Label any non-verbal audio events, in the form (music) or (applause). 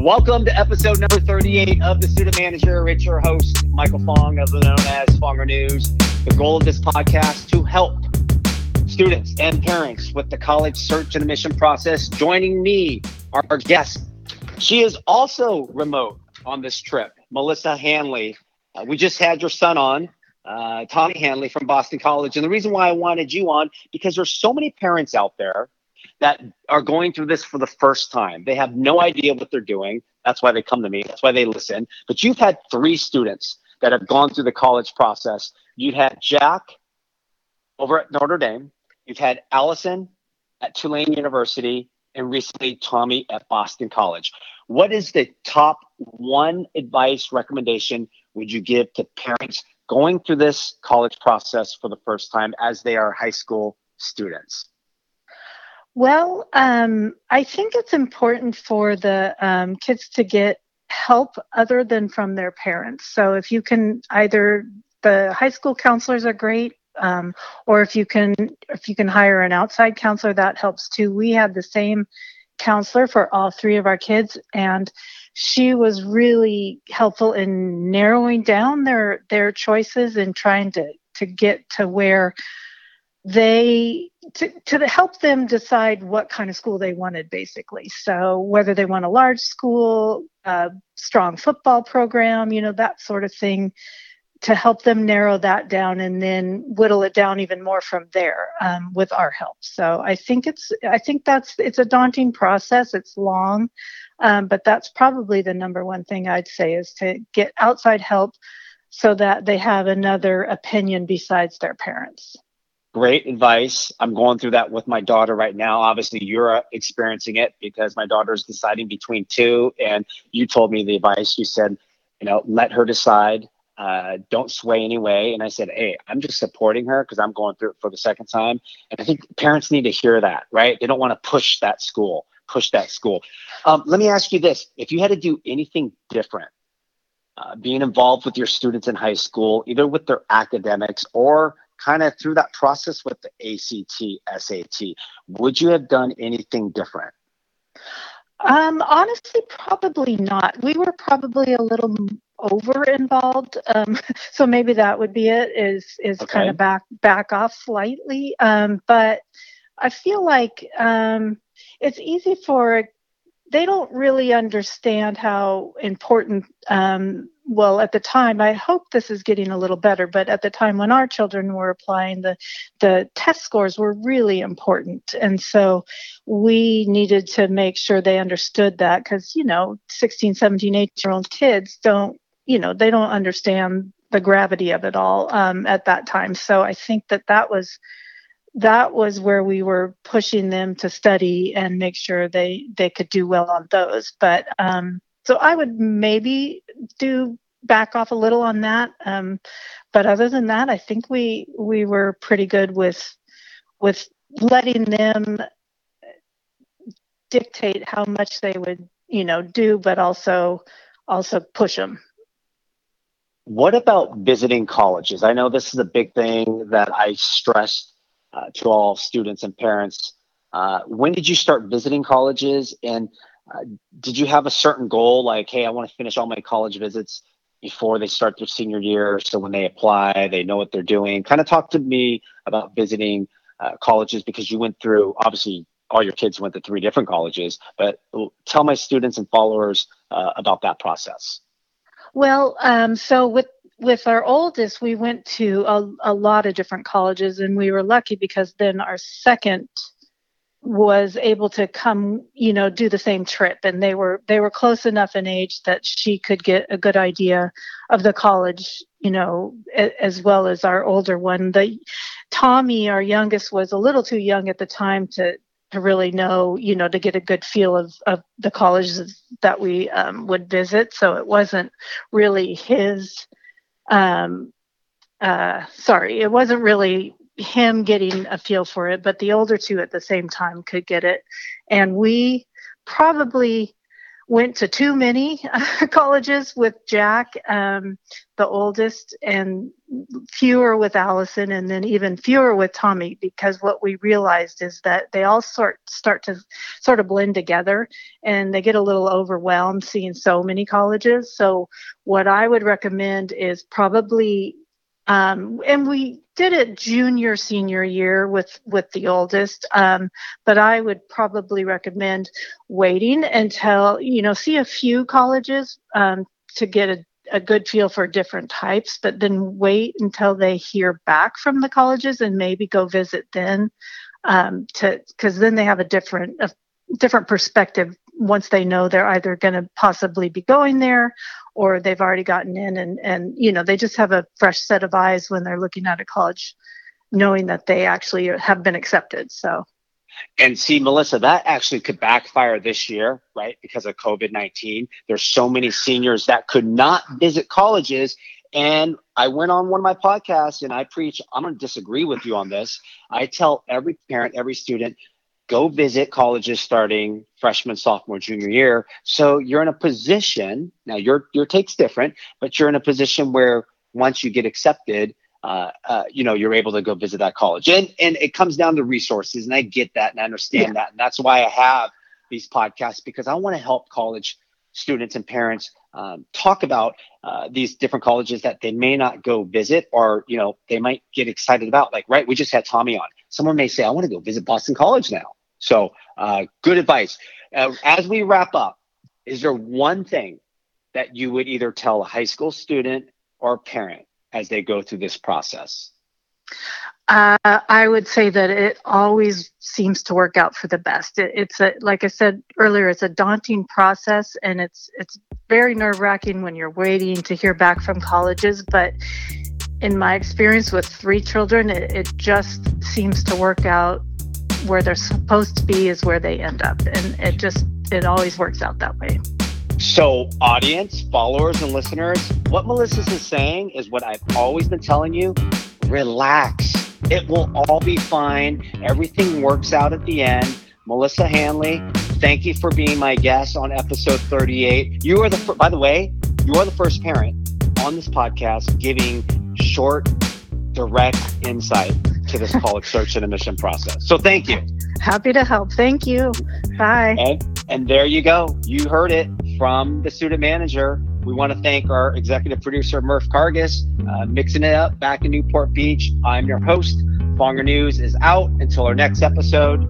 Welcome to episode number 38 of The Student Manager. It's your host, Michael Fong, other known as Fonger News. The goal of this podcast to help students and parents with the college search and admission process. Joining me, our guest, she is also remote on this trip, Melissa Hanley. Uh, we just had your son on, uh, Tommy Hanley from Boston College. And the reason why I wanted you on, because there's so many parents out there that are going through this for the first time. They have no idea what they're doing. That's why they come to me. That's why they listen. But you've had three students that have gone through the college process. You've had Jack over at Notre Dame. You've had Allison at Tulane University, and recently Tommy at Boston College. What is the top one advice recommendation would you give to parents going through this college process for the first time as they are high school students? Well, um, I think it's important for the um, kids to get help other than from their parents. So if you can either the high school counselors are great, um, or if you can if you can hire an outside counselor, that helps too. We had the same counselor for all three of our kids, and she was really helpful in narrowing down their their choices and trying to to get to where they to, to help them decide what kind of school they wanted, basically. So whether they want a large school, a strong football program, you know, that sort of thing, to help them narrow that down and then whittle it down even more from there um, with our help. So I think it's I think that's it's a daunting process. It's long, um, but that's probably the number one thing I'd say is to get outside help so that they have another opinion besides their parents great advice. I'm going through that with my daughter right now. Obviously, you're uh, experiencing it because my daughter's deciding between two, and you told me the advice. You said, you know, let her decide. Uh, don't sway anyway. And I said, hey, I'm just supporting her because I'm going through it for the second time. And I think parents need to hear that, right? They don't want to push that school, push that school. Um, let me ask you this: if you had to do anything different, uh, being involved with your students in high school, either with their academics or kind of through that process with the ACT, SAT, would you have done anything different? Um, honestly, probably not. We were probably a little over involved, um, (laughs) so maybe that would be it. Is is okay. kind of back back off slightly, um, but I feel like um, it's easy for they don't really understand how important um, well at the time i hope this is getting a little better but at the time when our children were applying the the test scores were really important. And so we needed to make sure they understood that because you know 16 17 18 year old kids don't you know they don't understand the gravity of it all um, at that time. So i think that that was that was where we were pushing them to study and make sure they they could do well on those. But um, so I would maybe do back off a little on that. Um, but other than that, I think we we were pretty good with with letting them dictate how much they would you know do, but also also push them. What about visiting colleges? I know this is a big thing that I stress uh, to all students and parents. Uh, when did you start visiting colleges and did you have a certain goal like hey i want to finish all my college visits before they start their senior year so when they apply they know what they're doing? Kind of talk to me about visiting uh, colleges because you went through obviously all your kids went to three different colleges but tell my students and followers uh, about that process. Well um, so with with our oldest we went to a, a lot of different colleges and we were lucky because then our second was able to come you know do the same trip. And they were they were close enough in age that she could get a good idea of the college you know as well as our older one. The tommy our youngest was a little too young at the time to to really know you know to get a good feel of of the colleges that we um, would visit. So it wasn't really his um uh sorry it wasn't really him getting a feel for it, but the older two at the same time could get it. And we probably went to too many (laughs) colleges with Jack, um, the oldest, and fewer with Allison, and then even fewer with Tommy, because what we realized is that they all sort start to sort of blend together, and they get a little overwhelmed seeing so many colleges. So, what I would recommend is probably um, and we did it junior senior year with with the oldest um, but i would probably recommend waiting until you know see a few colleges um, to get a, a good feel for different types but then wait until they hear back from the colleges and maybe go visit then um, to because then they have a different a different perspective once they know they're either going to possibly be going there or they've already gotten in and and you know they just have a fresh set of eyes when they're looking at a college knowing that they actually have been accepted so. And see melissa that actually could backfire this year right because of covid-19 there's so many seniors that could not visit colleges. And I went on one of my podcasts and I preach, I'm going to disagree with you on this. I tell every parent, every student, go visit colleges starting freshman, sophomore, junior year. So you're in a position now. Your your take's different, but you're in a position where once you get accepted, uh, uh, you know you're able to go visit that college. And and it comes down to resources, and I get that and I understand yeah. that, and that's why I have these podcasts because I want to help college students and parents um, talk about uh, these different colleges that they may not go visit or you know they might get excited about like right we just had tommy on someone may say i want to go visit boston college now so, uh, good advice. Uh, as we wrap up, is there one thing that you would either tell a high school student or parent as they go through this process? Uh, I would say that it always seems to work out for the best. It, it's a, like I said earlier, it's a daunting process, and it's it's very nerve wracking when you're waiting to hear back from colleges. But in my experience with three children, it, it just seems to work out where they're supposed to be is where they end up. And it just, it always works out that way. So, audience, followers, and listeners, what Melissa is saying is what I've always been telling you relax. It will all be fine. Everything works out at the end. Melissa Hanley, thank you for being my guest on episode 38. You are the, by the way, you are the first parent on this podcast giving short, direct insight to this college (laughs) search and admission process. So thank you. Happy to help. Thank you. Bye. And, and there you go. You heard it from the student manager. We want to thank our executive producer, Murph Cargis, uh, mixing it up back in Newport Beach. I'm your host. Fonger News is out. Until our next episode,